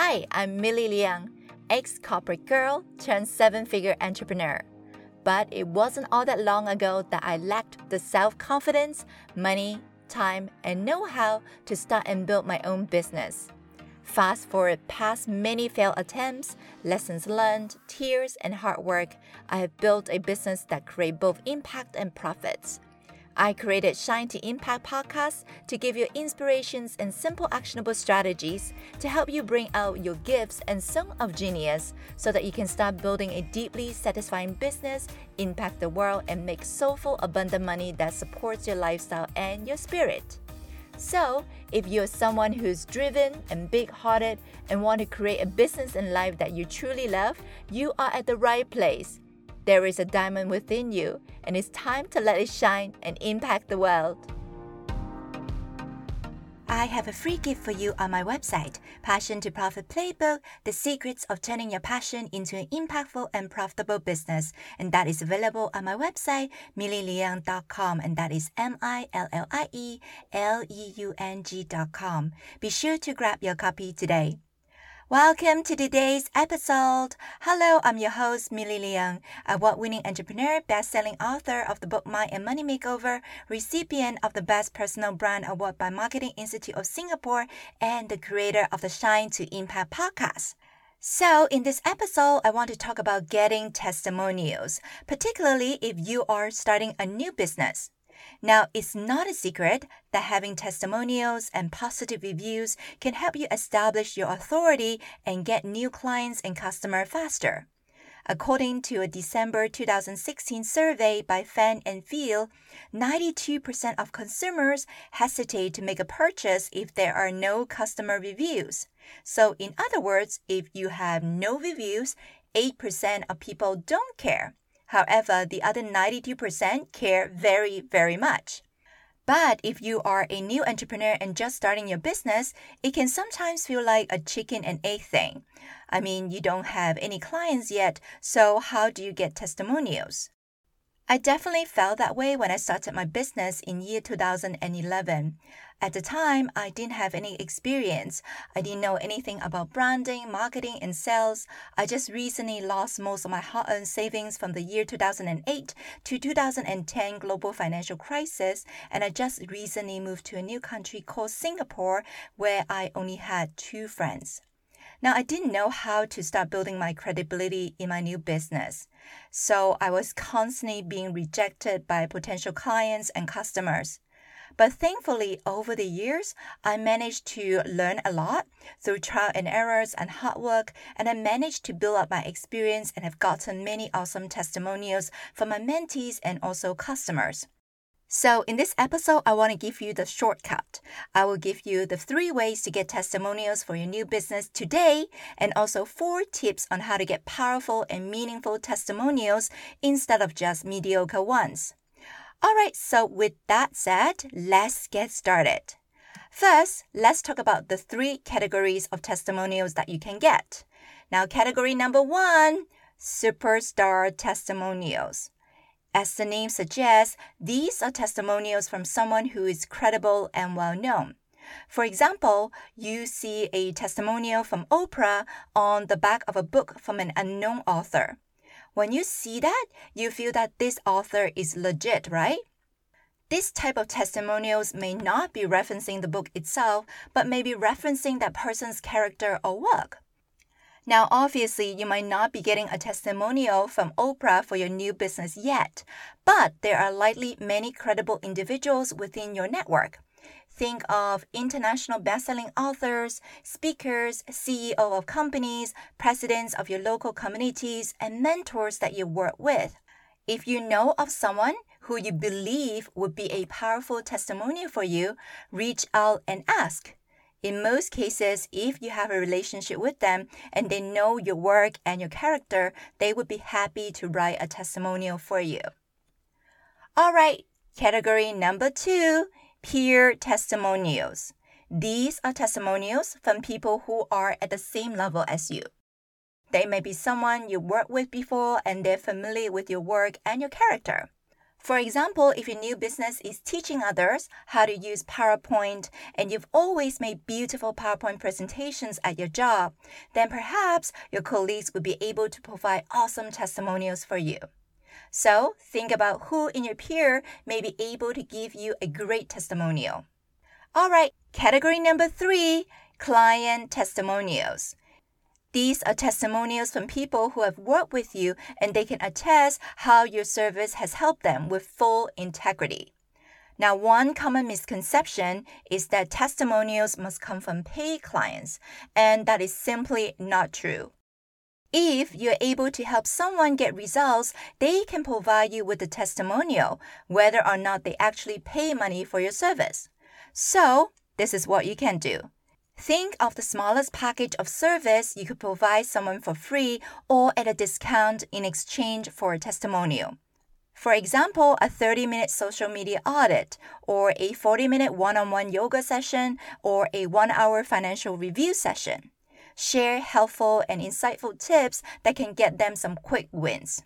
Hi, I'm Millie Leung, ex corporate girl turned seven figure entrepreneur. But it wasn't all that long ago that I lacked the self confidence, money, time, and know how to start and build my own business. Fast forward past many failed attempts, lessons learned, tears, and hard work, I have built a business that creates both impact and profits. I created Shine to Impact podcast to give you inspirations and simple actionable strategies to help you bring out your gifts and zone of genius so that you can start building a deeply satisfying business, impact the world, and make soulful, abundant money that supports your lifestyle and your spirit. So, if you're someone who's driven and big hearted and want to create a business and life that you truly love, you are at the right place. There is a diamond within you, and it's time to let it shine and impact the world. I have a free gift for you on my website, Passion to Profit Playbook The Secrets of Turning Your Passion into an Impactful and Profitable Business. And that is available on my website, millieleung.com. And that is M I L L I E L E U N G.com. Be sure to grab your copy today. Welcome to today's episode. Hello, I'm your host, Millie Leung, award-winning entrepreneur, best-selling author of the book Mind and Money Makeover, recipient of the Best Personal Brand Award by Marketing Institute of Singapore, and the creator of the Shine to Impact podcast. So, in this episode, I want to talk about getting testimonials, particularly if you are starting a new business. Now, it's not a secret that having testimonials and positive reviews can help you establish your authority and get new clients and customers faster. According to a December 2016 survey by Fan and Fuel, 92% of consumers hesitate to make a purchase if there are no customer reviews. So, in other words, if you have no reviews, 8% of people don't care. However, the other 92% care very, very much. But if you are a new entrepreneur and just starting your business, it can sometimes feel like a chicken and egg thing. I mean, you don't have any clients yet, so how do you get testimonials? I definitely felt that way when I started my business in year 2011. At the time, I didn't have any experience. I didn't know anything about branding, marketing, and sales. I just recently lost most of my hard-earned savings from the year 2008 to 2010 global financial crisis, and I just recently moved to a new country called Singapore where I only had two friends. Now, I didn't know how to start building my credibility in my new business. So I was constantly being rejected by potential clients and customers. But thankfully, over the years, I managed to learn a lot through trial and errors and hard work, and I managed to build up my experience and have gotten many awesome testimonials from my mentees and also customers. So, in this episode, I want to give you the shortcut. I will give you the three ways to get testimonials for your new business today, and also four tips on how to get powerful and meaningful testimonials instead of just mediocre ones. Alright, so with that said, let's get started. First, let's talk about the three categories of testimonials that you can get. Now, category number one superstar testimonials. As the name suggests, these are testimonials from someone who is credible and well known. For example, you see a testimonial from Oprah on the back of a book from an unknown author. When you see that, you feel that this author is legit, right? This type of testimonials may not be referencing the book itself, but may be referencing that person's character or work. Now, obviously, you might not be getting a testimonial from Oprah for your new business yet, but there are likely many credible individuals within your network. Think of international best-selling authors, speakers, CEO of companies, presidents of your local communities, and mentors that you work with. If you know of someone who you believe would be a powerful testimonial for you, reach out and ask. In most cases, if you have a relationship with them and they know your work and your character, they would be happy to write a testimonial for you. All right, category number two peer testimonials. These are testimonials from people who are at the same level as you. They may be someone you worked with before and they're familiar with your work and your character. For example, if your new business is teaching others how to use PowerPoint and you've always made beautiful PowerPoint presentations at your job, then perhaps your colleagues would be able to provide awesome testimonials for you. So think about who in your peer may be able to give you a great testimonial. All right, category number three client testimonials. These are testimonials from people who have worked with you and they can attest how your service has helped them with full integrity. Now, one common misconception is that testimonials must come from paid clients, and that is simply not true. If you're able to help someone get results, they can provide you with a testimonial, whether or not they actually pay money for your service. So, this is what you can do. Think of the smallest package of service you could provide someone for free or at a discount in exchange for a testimonial. For example, a 30 minute social media audit, or a 40 minute one on one yoga session, or a one hour financial review session. Share helpful and insightful tips that can get them some quick wins.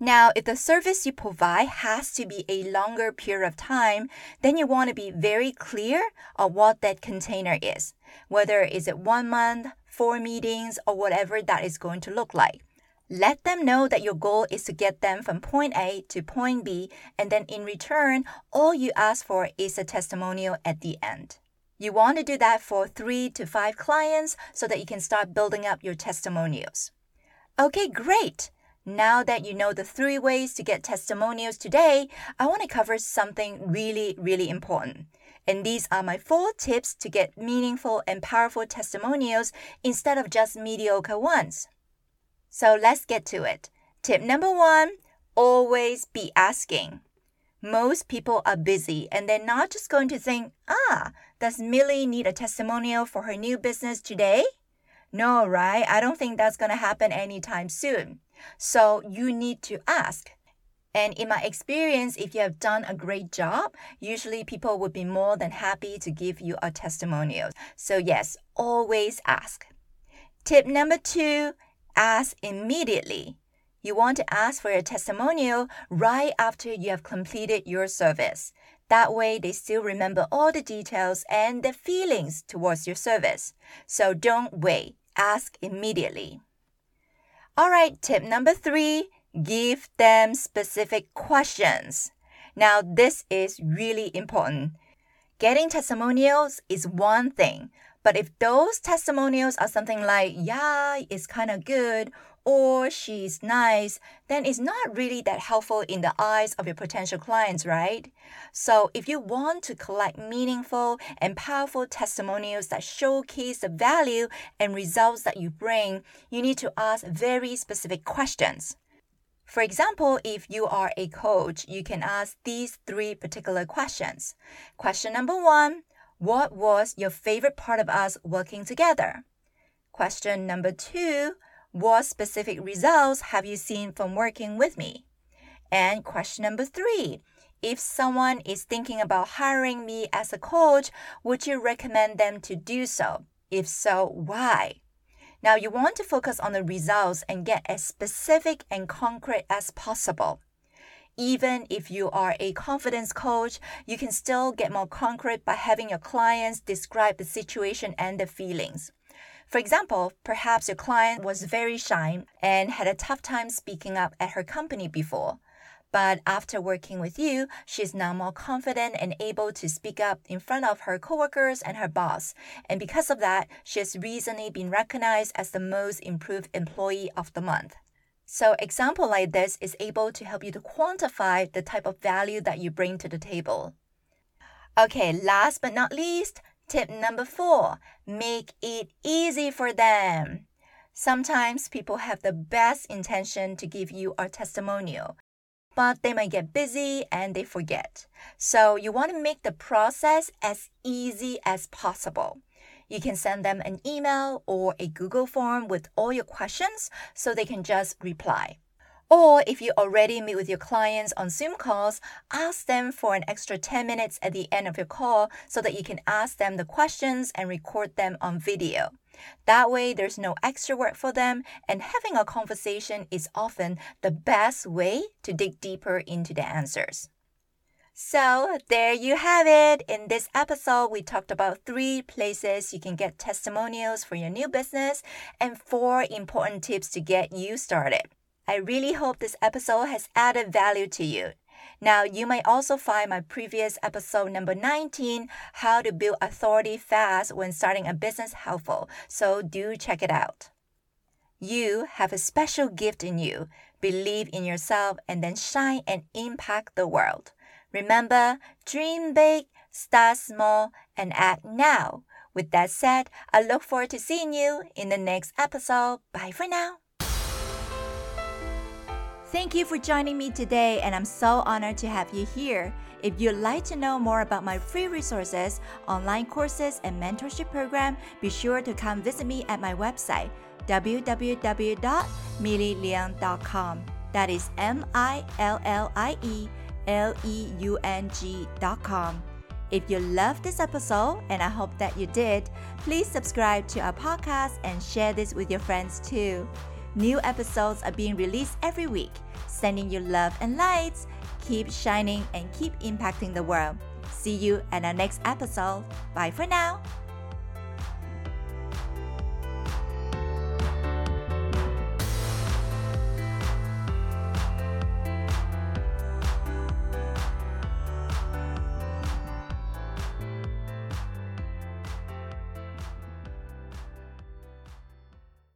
Now, if the service you provide has to be a longer period of time, then you want to be very clear on what that container is, whether is it one month, four meetings, or whatever that is going to look like. Let them know that your goal is to get them from point A to point B, and then in return, all you ask for is a testimonial at the end. You want to do that for three to five clients so that you can start building up your testimonials. Okay, great. Now that you know the three ways to get testimonials today, I want to cover something really, really important. And these are my four tips to get meaningful and powerful testimonials instead of just mediocre ones. So let's get to it. Tip number one always be asking. Most people are busy and they're not just going to think, ah, does Millie need a testimonial for her new business today? No, right? I don't think that's going to happen anytime soon. So you need to ask. And in my experience, if you have done a great job, usually people would be more than happy to give you a testimonial. So, yes, always ask. Tip number two ask immediately. You want to ask for a testimonial right after you have completed your service. That way, they still remember all the details and the feelings towards your service. So don't wait, ask immediately. All right, tip number three give them specific questions. Now, this is really important. Getting testimonials is one thing, but if those testimonials are something like, yeah, it's kind of good, or she's nice, then it's not really that helpful in the eyes of your potential clients, right? So, if you want to collect meaningful and powerful testimonials that showcase the value and results that you bring, you need to ask very specific questions. For example, if you are a coach, you can ask these three particular questions. Question number one What was your favorite part of us working together? Question number two what specific results have you seen from working with me? And question number three if someone is thinking about hiring me as a coach, would you recommend them to do so? If so, why? Now, you want to focus on the results and get as specific and concrete as possible. Even if you are a confidence coach, you can still get more concrete by having your clients describe the situation and the feelings. For example, perhaps your client was very shy and had a tough time speaking up at her company before. But after working with you, she's now more confident and able to speak up in front of her coworkers and her boss. And because of that, she has recently been recognized as the most improved employee of the month. So example like this is able to help you to quantify the type of value that you bring to the table. Okay, last but not least, Tip number four make it easy for them. Sometimes people have the best intention to give you a testimonial, but they might get busy and they forget. So you want to make the process as easy as possible. You can send them an email or a Google form with all your questions so they can just reply. Or if you already meet with your clients on Zoom calls, ask them for an extra 10 minutes at the end of your call so that you can ask them the questions and record them on video. That way, there's no extra work for them, and having a conversation is often the best way to dig deeper into the answers. So, there you have it. In this episode, we talked about three places you can get testimonials for your new business and four important tips to get you started. I really hope this episode has added value to you. Now, you may also find my previous episode number 19, How to Build Authority Fast When Starting a Business, helpful. So do check it out. You have a special gift in you. Believe in yourself and then shine and impact the world. Remember, dream big, start small, and act now. With that said, I look forward to seeing you in the next episode. Bye for now. Thank you for joining me today, and I'm so honored to have you here. If you'd like to know more about my free resources, online courses, and mentorship program, be sure to come visit me at my website, www.millieleung.com. That is M I L L I E L E U N G.com. If you loved this episode, and I hope that you did, please subscribe to our podcast and share this with your friends too. New episodes are being released every week, sending you love and lights. Keep shining and keep impacting the world. See you at our next episode. Bye for now.